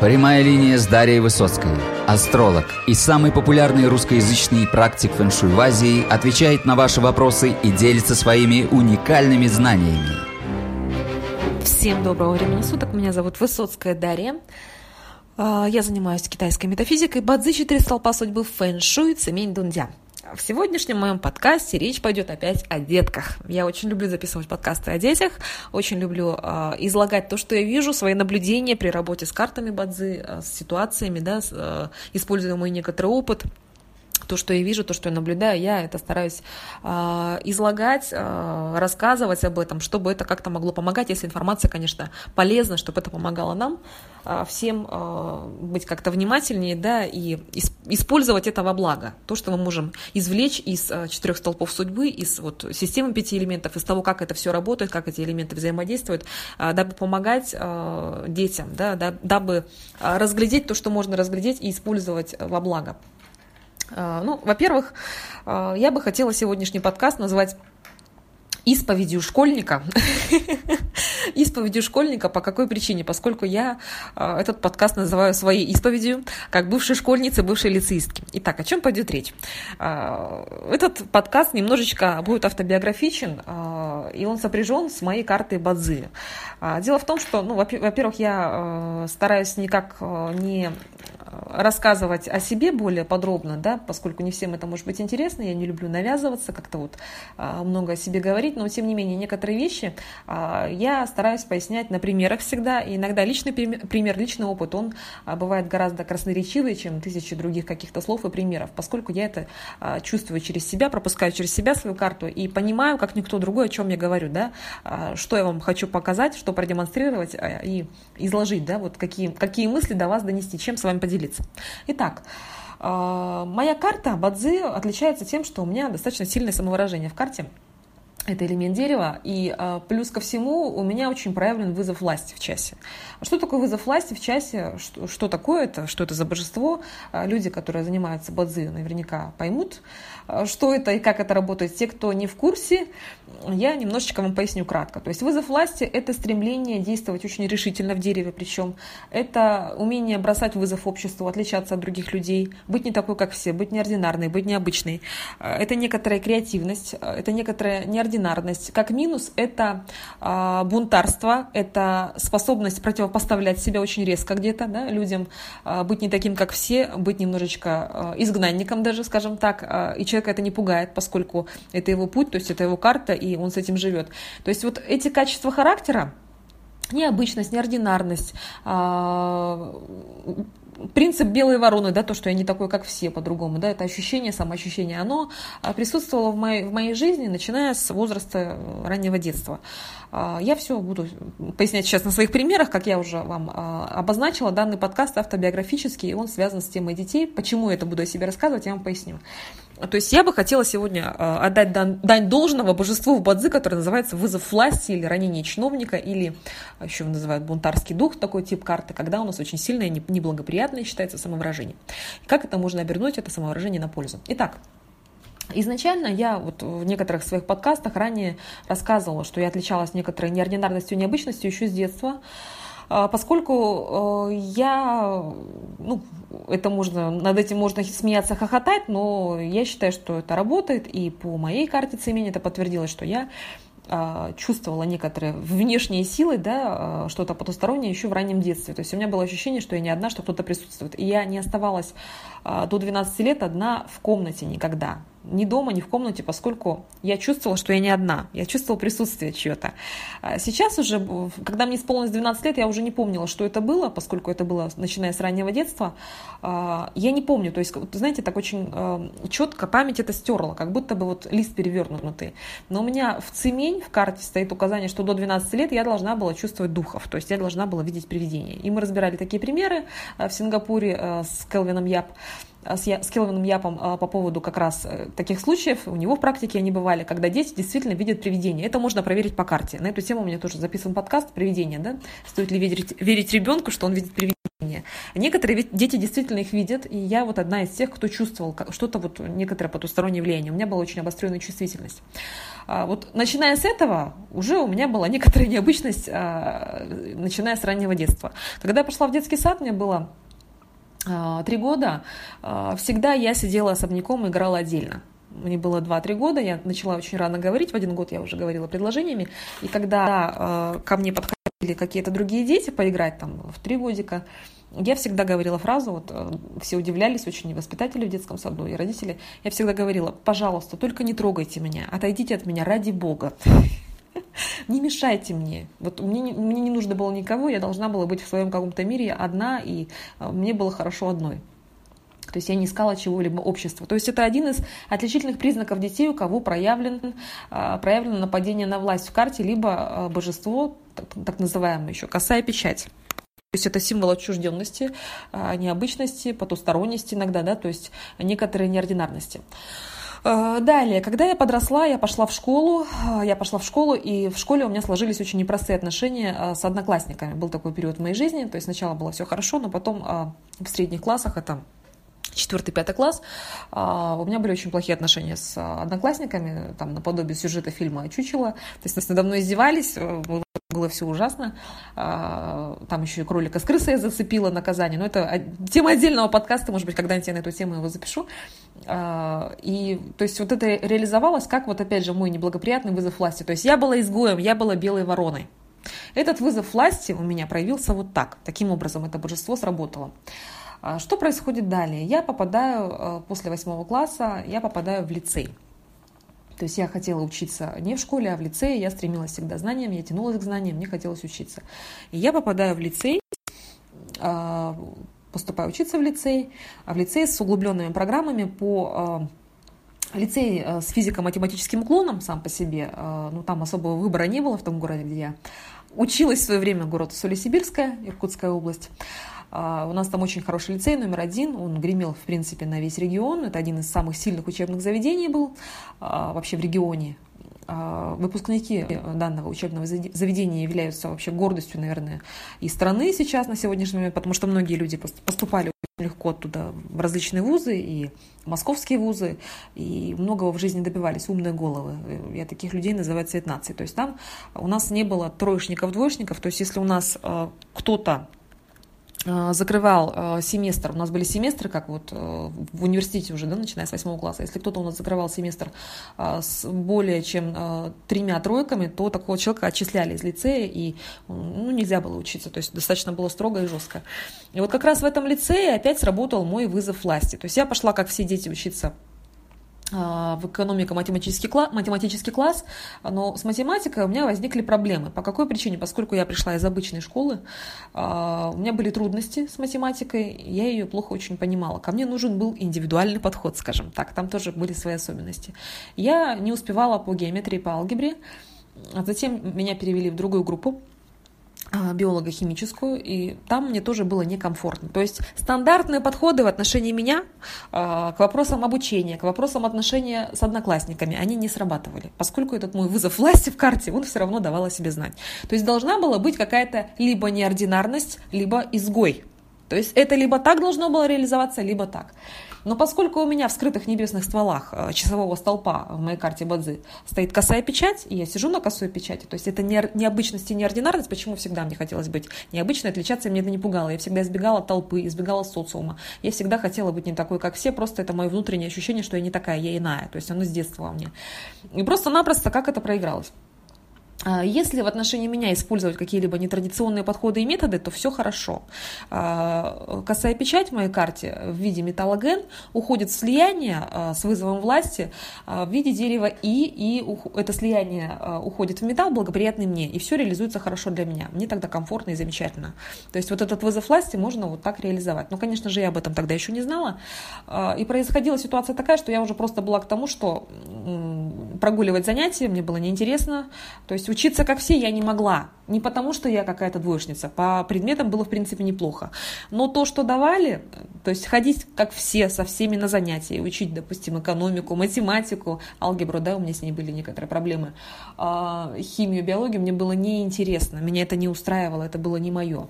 Прямая линия с Дарьей Высоцкой. Астролог и самый популярный русскоязычный практик фэншуй в Азии отвечает на ваши вопросы и делится своими уникальными знаниями. Всем доброго времени суток. Меня зовут Высоцкая Дарья. А, я занимаюсь китайской метафизикой, бадзи четыре столпа судьбы, фэншуй, цемень дундя. В сегодняшнем моем подкасте речь пойдет опять о детках. Я очень люблю записывать подкасты о детях, очень люблю э, излагать то, что я вижу, свои наблюдения при работе с картами Бадзи, э, с ситуациями, да, э, используя мой некоторый опыт то, что я вижу, то, что я наблюдаю, я это стараюсь э, излагать, э, рассказывать об этом, чтобы это как-то могло помогать, если информация, конечно, полезна, чтобы это помогало нам э, всем э, быть как-то внимательнее, да, и из, использовать это во благо. То, что мы можем извлечь из э, четырех столпов судьбы, из вот системы пяти элементов, из того, как это все работает, как эти элементы взаимодействуют, э, дабы помогать э, детям, да, дабы разглядеть то, что можно разглядеть и использовать во благо. А, ну, во-первых, а, я бы хотела сегодняшний подкаст назвать исповедью школьника. исповедью школьника по какой причине? Поскольку я э, этот подкаст называю своей исповедью, как бывшей школьницы, бывшей лицеистки. Итак, о чем пойдет речь? Этот подкаст немножечко будет автобиографичен, и он сопряжен с моей картой Бадзи. Дело в том, что, ну, во-первых, я стараюсь никак не рассказывать о себе более подробно, да, поскольку не всем это может быть интересно, я не люблю навязываться, как-то вот а, много о себе говорить, но тем не менее некоторые вещи а, я стараюсь пояснять на примерах всегда, и иногда личный пример, личный опыт, он а, бывает гораздо красноречивее, чем тысячи других каких-то слов и примеров, поскольку я это чувствую через себя, пропускаю через себя свою карту и понимаю, как никто другой, о чем я говорю, да, что я вам хочу показать, что продемонстрировать и изложить, да, вот какие, какие мысли до вас донести, чем с вами поделиться поделиться. Итак, а, моя карта Бадзи отличается тем, что у меня достаточно сильное самовыражение в карте. Это элемент дерева. И а, плюс ко всему у меня очень проявлен вызов власти в часе. Что такое вызов власти в часе? Что, что такое это? Что это за божество? А, люди, которые занимаются бадзи, наверняка поймут, что это и как это работает. Те, кто не в курсе, я немножечко вам поясню кратко. То есть вызов власти – это стремление действовать очень решительно в дереве, причем это умение бросать вызов обществу, отличаться от других людей, быть не такой, как все, быть неординарной, быть необычной. Это некоторая креативность, это некоторая неординарность. Как минус – это а, бунтарство, это способность противопоставлять себя очень резко где-то да, людям, а, быть не таким, как все, быть немножечко а, изгнанником даже, скажем так, и человека это не пугает, поскольку это его путь, то есть это его карта, и он с этим живет. То есть вот эти качества характера, необычность, неординарность, а, принцип белой вороны, да, то, что я не такой, как все, по-другому, да, это ощущение, самоощущение, оно а, присутствовало в моей, в моей жизни, начиная с возраста э, раннего детства. А, я все буду пояснять сейчас на своих примерах, как я уже вам обозначила, данный подкаст автобиографический, и он связан с темой детей. Почему я это буду о себе рассказывать, я вам поясню. То есть я бы хотела сегодня а, отдать дань должного божеству в Бадзи, которое называется вызов власти или ранение чиновника, или а, еще его называют бунтарский дух, такой тип карты, когда у нас очень сильное, неблагоприятное считается самовыражение. Как это можно обернуть, это самовыражение на пользу? Итак, Изначально я вот в некоторых своих подкастах ранее рассказывала, что я отличалась некоторой неординарностью и необычностью еще с детства. А, поскольку э, я, ну, это можно, над этим можно смеяться, хохотать, но я считаю, что это работает, и по моей карте цемени это подтвердилось, что я а, чувствовала некоторые внешние силы, да, а, что-то потустороннее еще в раннем детстве. То есть у меня было ощущение, что я не одна, что кто-то присутствует. И я не оставалась до 12 лет одна в комнате никогда ни дома, ни в комнате, поскольку я чувствовала, что я не одна. Я чувствовала присутствие чье-то. А сейчас уже, когда мне исполнилось 12 лет, я уже не помнила, что это было, поскольку это было начиная с раннего детства. А, я не помню, то есть, знаете, так очень а, четко память это стерла, как будто бы вот лист перевернутый. Но у меня в цемень, в карте стоит указание, что до 12 лет я должна была чувствовать духов, то есть я должна была видеть привидения. И мы разбирали такие примеры в Сингапуре с Келвином Яп с, с Келвином Япом а, по поводу как раз э, таких случаев. У него в практике они бывали, когда дети действительно видят привидения. Это можно проверить по карте. На эту тему у меня тоже записан подкаст «Привидения». Да? Стоит ли верить, верить ребенку, что он видит привидения? мышления. Некоторые дети действительно их видят, и я вот одна из тех, кто чувствовал что-то вот некоторое потустороннее влияние. У меня была очень обостренная чувствительность. А вот начиная с этого, уже у меня была некоторая необычность, а, начиная с раннего детства. Когда я пошла в детский сад, мне было а, три года, всегда я сидела особняком и играла отдельно. Мне было 2-3 года, я начала очень рано говорить, в один год я уже говорила предложениями, и когда э, ко мне подходили какие-то другие дети поиграть там в 3 годика, я всегда говорила фразу, вот э, все удивлялись, очень воспитатели в детском саду и родители, я всегда говорила, пожалуйста, только не трогайте меня, отойдите от меня ради Бога. Не мешайте мне. Вот мне, мне не нужно было никого, я должна была быть в своем каком-то мире одна, и э, мне было хорошо одной. То есть я не искала чего-либо общества. То есть это один из отличительных признаков детей, у кого проявлен, а, проявлено нападение на власть в карте, либо а, божество, так, так называемое еще, косая печать. То есть это символ отчужденности, необычности, потусторонности иногда, да, то есть некоторые неординарности. Далее, когда я подросла, я пошла в школу, я пошла в школу, и в школе у меня сложились очень непростые отношения с одноклассниками. Был такой период в моей жизни, то есть сначала было все хорошо, но потом в средних классах это четвертый, пятый класс, у меня были очень плохие отношения с одноклассниками, там, наподобие сюжета фильма «Чучело». То есть нас надо мной издевались, э, было, было все ужасно. Там еще и кролика с крысой я зацепила наказание. Но это тема отдельного подкаста, может быть, когда-нибудь я на эту тему его запишу. И, то есть, вот это реализовалось как, вот опять же, мой неблагоприятный вызов власти. То есть, я была изгоем, я была белой вороной. Этот вызов власти у меня проявился вот так. Таким образом, это божество сработало. А что происходит далее? Я попадаю э, после восьмого класса, я попадаю в лицей. То есть я хотела учиться не в школе, а в лицее. Я стремилась всегда к знаниям, я тянулась к знаниям, мне хотелось учиться. И я попадаю в лицей, а, поступаю учиться в лицей, а в лицей с углубленными программами по э, лицей э, с физико-математическим уклоном сам по себе, ну там особого выбора не было в том городе, где я училась в свое время, город Солесибирская, Иркутская область. А, у нас там очень хороший лицей, номер один. Он гремел, в принципе, на весь регион. Это один из самых сильных учебных заведений был а, вообще в регионе. А, выпускники данного учебного заведения являются вообще гордостью, наверное, и страны сейчас на сегодняшний момент, потому что многие люди поступали легко оттуда в различные вузы, и московские вузы, и многого в жизни добивались, умные головы. Я таких людей называю цвет нации. То есть там у нас не было троечников, двоечников, то есть если у нас кто-то Э, закрывал э, семестр, у нас были семестры, как вот э, в университете уже, да, начиная с восьмого класса, если кто-то у нас закрывал семестр с более чем тремя тройками, то такого человека отчисляли из лицея, и ну, нельзя было учиться, то есть достаточно было строго и жестко. И вот как раз в этом лицее опять сработал мой вызов власти, то есть я пошла, как все дети, учиться в экономико-математический класс, математический класс, но с математикой у меня возникли проблемы. По какой причине? Поскольку я пришла из обычной школы, а, у меня были трудности с математикой, я ее плохо очень понимала. Ко мне нужен был индивидуальный подход, скажем так, там тоже были свои особенности. Я не успевала по геометрии, по алгебре, а затем меня перевели в другую группу, а, биолого-химическую, и там мне тоже было некомфортно. То есть стандартные подходы в отношении меня а, к вопросам обучения, к вопросам отношения с одноклассниками, они не срабатывали, поскольку этот мой вызов власти в карте, он все равно давал о себе знать. То есть должна была быть какая-то либо неординарность, либо изгой. То есть это либо так должно было реализоваться, либо так. Но поскольку у меня в скрытых небесных стволах э, часового столпа в моей карте Бадзи стоит косая печать, и я сижу на косой печати, то есть это не, необычность и неординарность, почему всегда мне хотелось быть необычной, отличаться, и мне это не пугало. Я всегда избегала толпы, избегала социума. Я всегда хотела быть не такой, как все, просто это мое внутреннее ощущение, что я не такая, я иная. То есть оно с детства во мне. И просто-напросто как это проигралось. А, если в отношении меня использовать какие-либо нетрадиционные подходы и методы, то все хорошо. А, косая печать в моей карте в виде металлоген уходит в слияние а, с вызовом власти в виде дерева И, и это слияние уходит в металл, благоприятный мне, и все реализуется хорошо для меня. Мне тогда комфортно и замечательно. То есть вот этот вызов власти можно вот так реализовать. Но, конечно же, я об этом тогда еще не знала. И происходила ситуация такая, что я уже просто была к тому, что прогуливать занятия мне было неинтересно. То есть есть учиться как все я не могла. Не потому, что я какая-то двоечница. По предметам было, в принципе, неплохо. Но то, что давали, то есть ходить как все, со всеми на занятия, учить, допустим, экономику, математику, алгебру, да, у меня с ней были некоторые проблемы, а, химию, биологию, мне было неинтересно. Меня это не устраивало, это было не мое.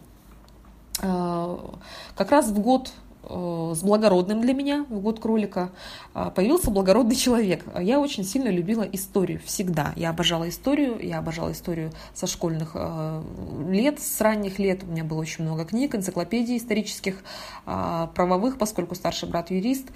А, как раз в год с благородным для меня в год кролика э, появился благородный человек. Я очень сильно любила историю всегда. Я обожала историю, я обожала историю со школьных э, лет, с ранних лет. У меня было очень много книг, энциклопедий исторических, правовых, поскольку старший брат юрист.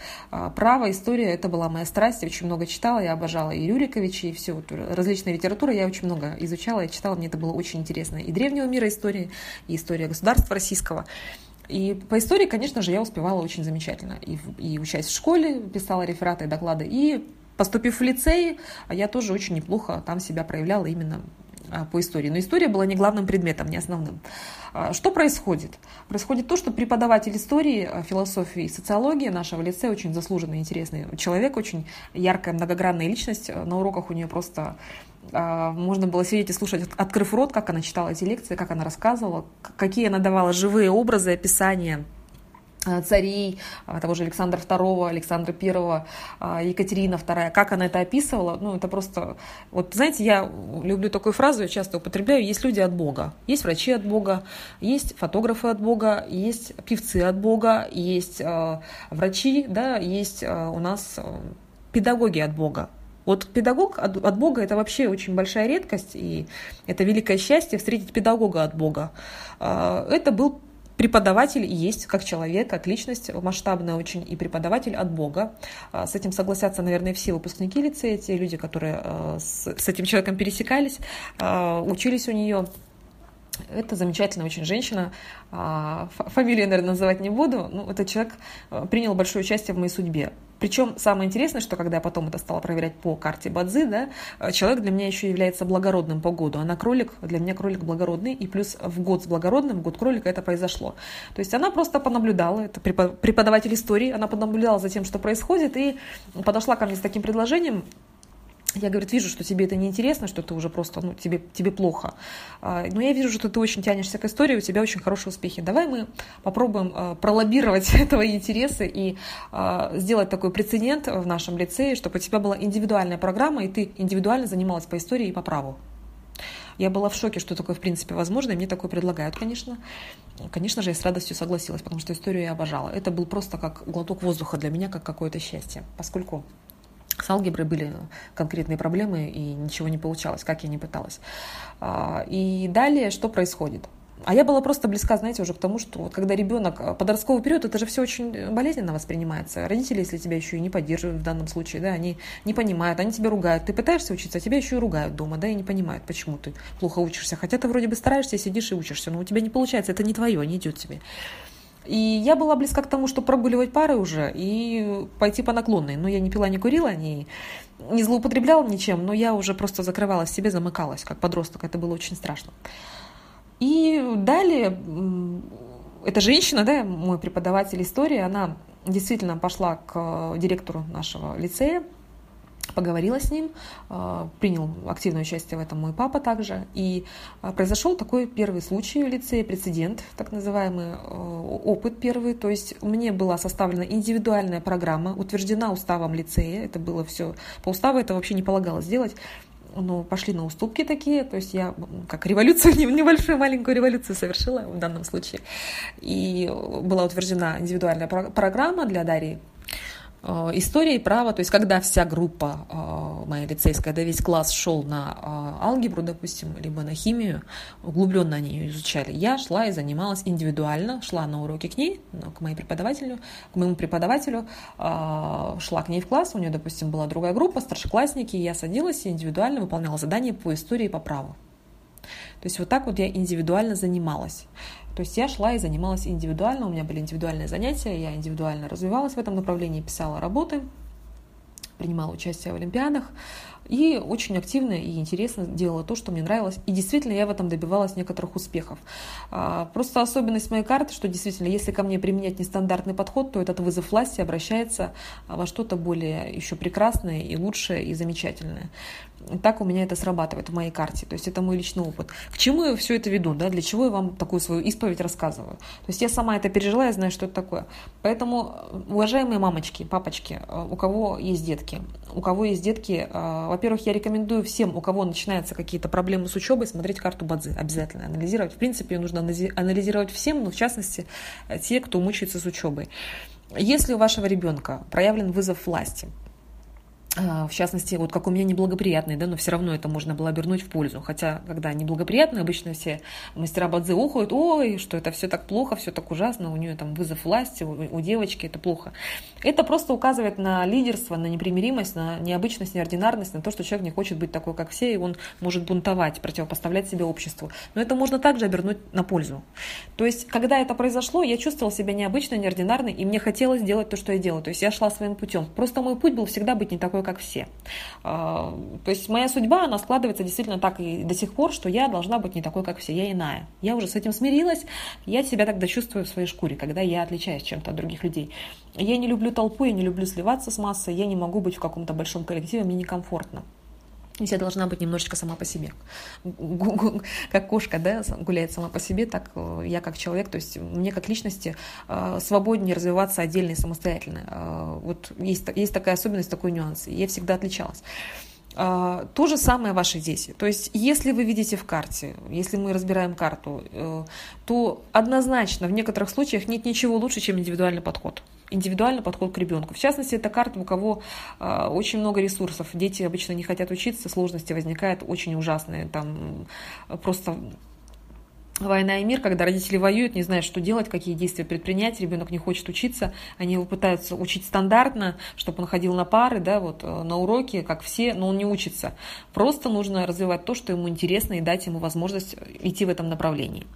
Право, история – это была моя страсть. Я очень много читала, я обожала и Рюриковича, и все, различные литературы я очень много изучала, я читала, мне это было очень интересно. И древнего мира истории, и история государства российского. И по истории, конечно же, я успевала очень замечательно. И, и учась в школе, писала рефераты и доклады, и поступив в лицей, я тоже очень неплохо там себя проявляла именно по истории. Но история была не главным предметом, не основным. А, что происходит? Происходит то, что преподаватель истории, а, философии и социологии нашего лицея очень заслуженный, интересный человек, очень яркая, многогранная личность. На уроках у нее просто а, можно было сидеть и слушать, открыв рот, как она читала эти лекции, как она рассказывала, какие она давала живые образы, описания царей, а, того же Александра II, Александра I, Екатерина II, как она это описывала, ну, это просто... Вот, знаете, я люблю такую фразу, я часто употребляю, есть люди от Бога, есть врачи от Бога, есть фотографы от Бога, есть певцы от Бога, есть э, врачи, да, есть э, у нас педагоги от Бога. Вот педагог от, от Бога это вообще очень большая редкость, и это великое счастье встретить педагога от Бога. Это был преподаватель есть как человек, как личность, масштабная очень, и преподаватель от Бога. А, с этим согласятся, наверное, все выпускники лицея, те люди, которые а, с, этим человеком пересекались, учились у нее. Это замечательная очень женщина. Фамилию, наверное, называть не буду. Ну, этот человек принял большое участие в моей судьбе. Причем самое интересное, что когда я потом это стала проверять по карте Бадзи, да, э, человек для меня еще является благородным по году. Она кролик, для меня кролик благородный, и плюс в год с благородным, в год кролика это произошло. То есть она просто понаблюдала, это преподаватель истории, она понаблюдала за тем, что происходит, и подошла ко мне с таким предложением, я, говорит, вижу, что тебе это неинтересно, что ты уже просто, ну, тебе, тебе плохо. А, но я вижу, что ты очень тянешься к истории, у тебя очень хорошие успехи. Давай мы попробуем а, пролоббировать твои интересы и а, сделать такой прецедент в нашем лицее, чтобы у тебя была индивидуальная программа, и ты индивидуально занималась по истории и по праву. Я была в шоке, что такое в принципе возможно, и мне такое предлагают, конечно. Конечно же, я с радостью согласилась, потому что историю я обожала. Это был просто как глоток воздуха для меня, как какое-то счастье, поскольку с алгеброй были конкретные проблемы, и ничего не получалось, как я не пыталась. А, и далее что происходит? А я была просто близка, знаете, уже к тому, что вот когда ребенок, э, подростковый период, это же все очень болезненно воспринимается. Родители, если тебя еще и не поддерживают в данном случае, да, они не понимают, они тебя ругают. Ты пытаешься учиться, а тебя еще и ругают дома, да, и не понимают, почему ты плохо учишься. Хотя ты вроде бы стараешься, сидишь и учишься, но у тебя не получается, это не твое, не идет тебе. И я была близка к тому, что прогуливать пары уже и пойти по наклонной. Но я не пила, не курила, не, не злоупотребляла ничем, но я уже просто закрывалась себе, замыкалась, как подросток. Это было очень страшно. И далее эта женщина, да, мой преподаватель истории, она действительно пошла к директору нашего лицея, поговорила с ним, а, принял активное участие в этом мой папа также. И а, произошел такой первый случай в лицее, прецедент, так называемый, а, опыт первый. То есть мне была составлена индивидуальная программа, утверждена уставом лицея. Это было все по уставу, это вообще не полагалось сделать ну, пошли на уступки такие, то есть я как революцию, небольшую маленькую революцию совершила в данном случае. И была утверждена индивидуальная программа для Дарьи Э, история и право, то есть когда вся группа э, моя лицейская, да весь класс шел на э, алгебру, допустим, либо на химию, углубленно они ее изучали, я шла и занималась индивидуально, шла на уроки к ней, ну, к моей преподавателю, к моему преподавателю, шла к ней в класс, у нее, допустим, была другая группа, старшеклассники, и я садилась и индивидуально выполняла задания по истории и по праву. То есть вот так вот я индивидуально занималась. То есть я шла и занималась индивидуально, у меня были индивидуальные занятия, я индивидуально развивалась в этом направлении, писала работы, принимала участие в олимпиадах и очень активно и интересно делала то, что мне нравилось. И действительно я в этом добивалась некоторых успехов. А, просто особенность моей карты, что действительно, если ко мне применять нестандартный подход, то этот вызов власти обращается во что-то более еще прекрасное и лучшее и замечательное так у меня это срабатывает в моей карте. То есть это мой личный опыт. К чему я все это веду? Да? Для чего я вам такую свою исповедь рассказываю? То есть я сама это пережила, я знаю, что это такое. Поэтому, уважаемые мамочки, папочки, э, у кого есть детки, у кого есть детки, э, во-первых, я рекомендую всем, у кого начинаются какие-то проблемы с учебой, смотреть карту Бадзи, обязательно анализировать. В принципе, ее нужно анализировать всем, но в частности те, кто мучается с учебой. Если у вашего ребенка проявлен вызов власти, в частности, вот как у меня неблагоприятный, да, но все равно это можно было обернуть в пользу. Хотя, когда неблагоприятный, обычно все мастера бадзи ухают, ой, что это все так плохо, все так ужасно, у нее там вызов власти, у, у девочки это плохо. Это просто указывает на лидерство, на непримиримость, на необычность, неординарность, на то, что человек не хочет быть такой, как все, и он может бунтовать, противопоставлять себя обществу. Но это можно также обернуть на пользу. То есть, когда это произошло, я чувствовала себя необычно, неординарной, и мне хотелось делать то, что я делаю. То есть, я шла своим путем. Просто мой путь был всегда быть не такой, такой, как все. А, то есть моя судьба, она складывается действительно так и до сих пор, что я должна быть не такой, как все, я иная. Я уже с этим смирилась, я себя тогда чувствую в своей шкуре, когда я отличаюсь чем-то от других людей. Я не люблю толпу, я не люблю сливаться с массой, я не могу быть в каком-то большом коллективе, мне некомфортно. Есть я должна быть немножечко сама по себе. Как кошка да, гуляет сама по себе, так э, я как человек, то есть мне как личности э, свободнее развиваться отдельно и самостоятельно. Э, вот есть, есть такая особенность, такой нюанс. Я всегда отличалась. То же самое ваши дети. То есть, если вы видите в карте, если мы разбираем карту, то однозначно в некоторых случаях нет ничего лучше, чем индивидуальный подход индивидуальный подход к ребенку. В частности, это карта, у кого э, очень много ресурсов. Дети обычно не хотят учиться, сложности возникают очень ужасные. Там просто война и мир, когда родители воюют, не знают, что делать, какие действия предпринять, ребенок не хочет учиться, они его пытаются учить стандартно, чтобы он ходил на пары, да, вот э, на уроки, как все, но он не учится. Просто нужно развивать то, что ему интересно, и дать ему возможность идти в этом направлении.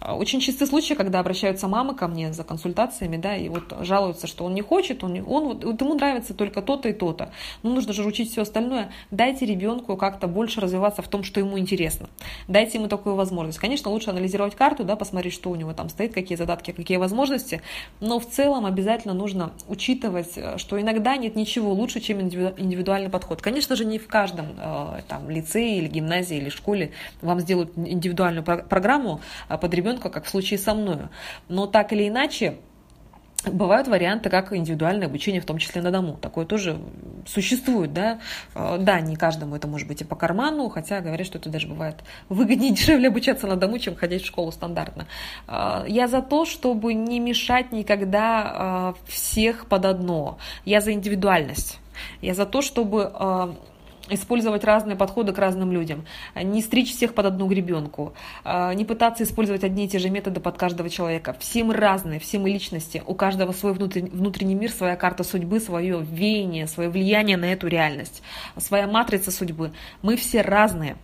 А, очень частые случаи, когда обращаются мамы ко мне за консультациями, да, и вот жалуются, что он не хочет, он, он вот ему нравится только то-то и то-то. Ну, нужно же учить все остальное. Дайте ребенку как-то больше развиваться в том, что ему интересно. Дайте ему такую возможность. Конечно, лучше анализировать проанализировать карту, да, посмотреть, что у него там стоит, какие задатки, какие возможности. Но в целом обязательно нужно учитывать, э, что иногда нет ничего лучше, чем индивидуальный подход. Конечно же, не в каждом э, там, лицее или гимназии или школе вам сделают индивидуальную программу э, под ребенка, как в случае со мной. Но так или иначе, Бывают варианты, как индивидуальное обучение, в том числе на дому. Такое тоже существует, да. А, да, не каждому это может быть и по карману, хотя говорят, что это даже бывает выгоднее дешевле обучаться на дому, чем ходить в школу стандартно. А, я за то, чтобы не мешать никогда а, всех под одно. Я за индивидуальность. Я за то, чтобы использовать разные подходы к разным людям, не стричь всех под одну гребенку, а, не пытаться использовать одни и те же методы под каждого человека. Все мы разные, все мы личности, у каждого свой внутренний мир, своя карта судьбы, свое веяние, свое влияние на эту реальность, своя матрица судьбы. Мы все разные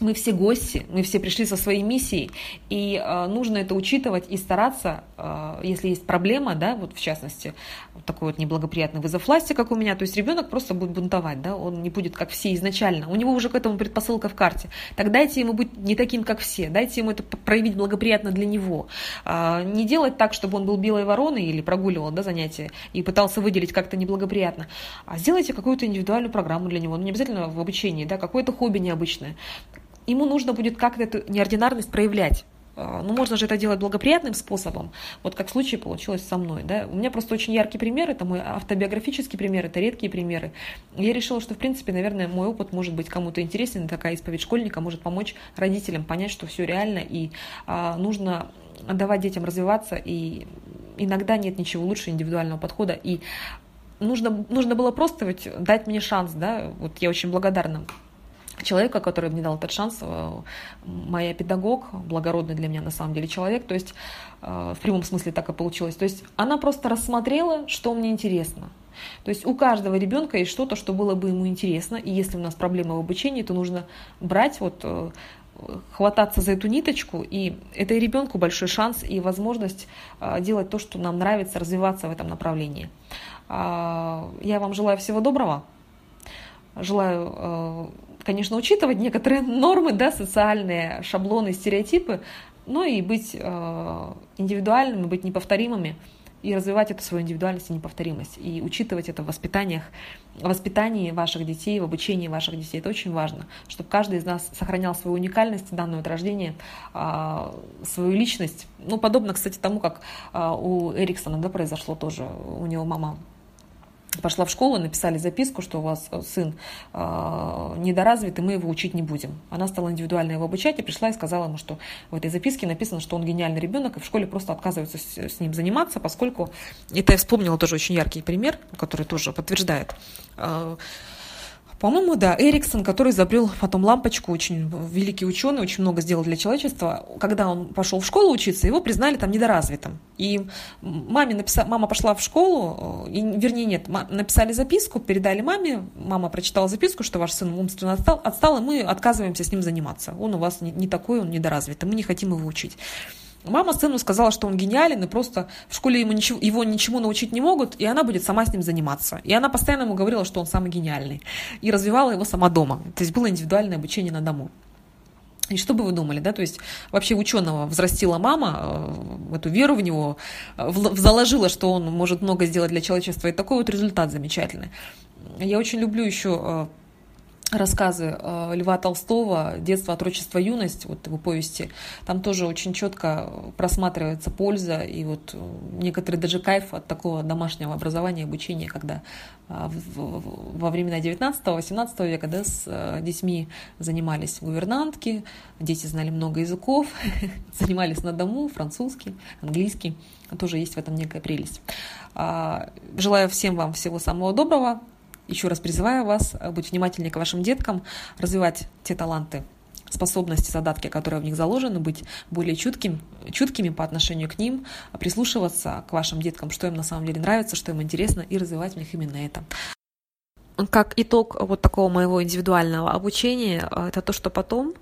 мы все гости, мы все пришли со своей миссией, и э, нужно это учитывать и стараться, э, если есть проблема, да, вот в частности, вот такой вот неблагоприятный вызов власти, как у меня, то есть ребенок просто будет бунтовать, да, он не будет как все изначально, у него уже к этому предпосылка в карте. Так дайте ему быть не таким, как все, дайте ему это проявить благоприятно для него. Э, не делать так, чтобы он был белой вороной или прогуливал, да, занятия и пытался выделить как-то неблагоприятно, а сделайте какую-то индивидуальную программу для него, ну не обязательно в обучении, да, какое-то хобби необычное ему нужно будет как-то эту неординарность проявлять. А, ну, можно же это делать благоприятным способом, вот как в случае получилось со мной. Да? У меня просто очень яркий пример, это мой автобиографический пример, это редкие примеры. Я решила, что, в принципе, наверное, мой опыт может быть кому-то интересен, такая исповедь школьника может помочь родителям понять, что все реально, и а, нужно давать детям развиваться, и иногда нет ничего лучше индивидуального подхода, и нужно, нужно было просто ведь дать мне шанс, да, вот я очень благодарна человека, который мне дал этот шанс, э, моя педагог, благородный для меня на самом деле человек, то есть э, в прямом смысле так и получилось. То есть она просто рассмотрела, что мне интересно. То есть у каждого ребенка есть что-то, что было бы ему интересно, и если у нас проблема в обучении, то нужно брать вот э, хвататься за эту ниточку, и это и ребенку большой шанс и возможность делать то, что нам нравится, развиваться в этом направлении. А, я вам желаю всего доброго. Желаю конечно, учитывать некоторые нормы, да, социальные шаблоны, стереотипы, но и быть э, индивидуальными, быть неповторимыми и развивать эту свою индивидуальность и неповторимость, и учитывать это в воспитаниях, в воспитании ваших детей, в обучении ваших детей. Это очень важно, чтобы каждый из нас сохранял свою уникальность, данную от рождения, э, свою личность. Ну, подобно, кстати, тому, как э, у Эриксона да, произошло тоже. У него мама пошла в школу, написали записку, что у вас э, сын э, недоразвитый, мы его учить не будем. Она стала индивидуально его обучать и пришла и сказала ему, что в этой записке написано, что он гениальный ребенок, и в школе просто отказываются с, с ним заниматься, поскольку, это я вспомнила тоже очень яркий пример, который тоже подтверждает, э, по-моему, да, Эриксон, который изобрел потом лампочку, очень великий ученый, очень много сделал для человечества. Когда он пошел в школу учиться, его признали там недоразвитым. И маме написала, мама пошла в школу, и, вернее, нет, написали записку, передали маме, мама прочитала записку, что ваш сын умственно отстал, отстал и мы отказываемся с ним заниматься. Он у вас не, не такой, он недоразвитый, мы не хотим его учить. Мама сыну сказала, что он гениален, и просто в школе ему ничего, его ничему научить не могут, и она будет сама с ним заниматься. И она постоянно ему говорила, что он самый гениальный. И развивала его сама дома. То есть было индивидуальное обучение на дому. И что бы вы думали, да, то есть вообще ученого взрастила мама, э, эту веру в него, э, заложила, что он может много сделать для человечества, и такой вот результат замечательный. Я очень люблю еще э, рассказы э, Льва Толстого «Детство, отрочество, юность», вот его повести, там тоже очень четко просматривается польза и вот э, некоторый даже кайф от такого домашнего образования и обучения, когда э, во времена 19-18 века да, с детьми занимались гувернантки, дети знали много языков, занимались на дому, французский, английский, тоже есть в этом некая прелесть. А, желаю всем вам всего самого доброго, еще раз призываю вас быть внимательнее к вашим деткам, развивать те таланты, способности, задатки, которые в них заложены, быть более чутким, чуткими по отношению к ним, прислушиваться к вашим деткам, что им на самом деле нравится, что им интересно, и развивать в них именно это. Как итог вот такого моего индивидуального обучения, это то, что потом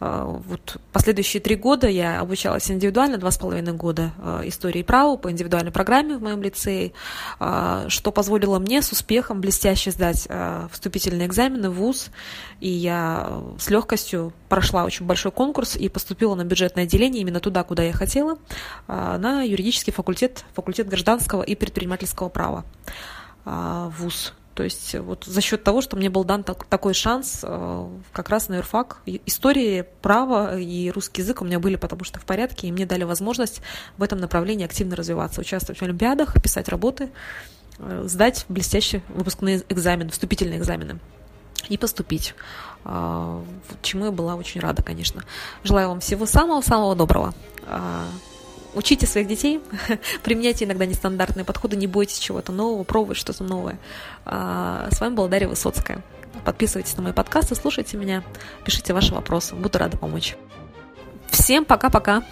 вот последующие три года я обучалась индивидуально, два с половиной года а, истории и праву по индивидуальной программе в моем лицее, а, что позволило мне с успехом блестяще сдать вступительные экзамены в ВУЗ, и я с легкостью прошла очень большой конкурс и поступила на бюджетное отделение именно туда, куда я хотела, на юридический факультет, факультет гражданского и предпринимательского права ВУЗ. То есть вот за счет того, что мне был дан так, такой шанс, э, как раз на юрфак, истории, право и русский язык у меня были потому что в порядке, и мне дали возможность в этом направлении активно развиваться, участвовать в олимпиадах, писать работы, э, сдать блестящие выпускные экзамены, вступительные экзамены и поступить, э, чему я была очень рада, конечно. Желаю вам всего самого-самого доброго. Учите своих детей, применяйте иногда нестандартные подходы, не бойтесь чего-то нового, пробуйте что-то новое. А, с вами была Дарья Высоцкая. Подписывайтесь на мои подкасты, слушайте меня, пишите ваши вопросы. Буду рада помочь. Всем пока-пока.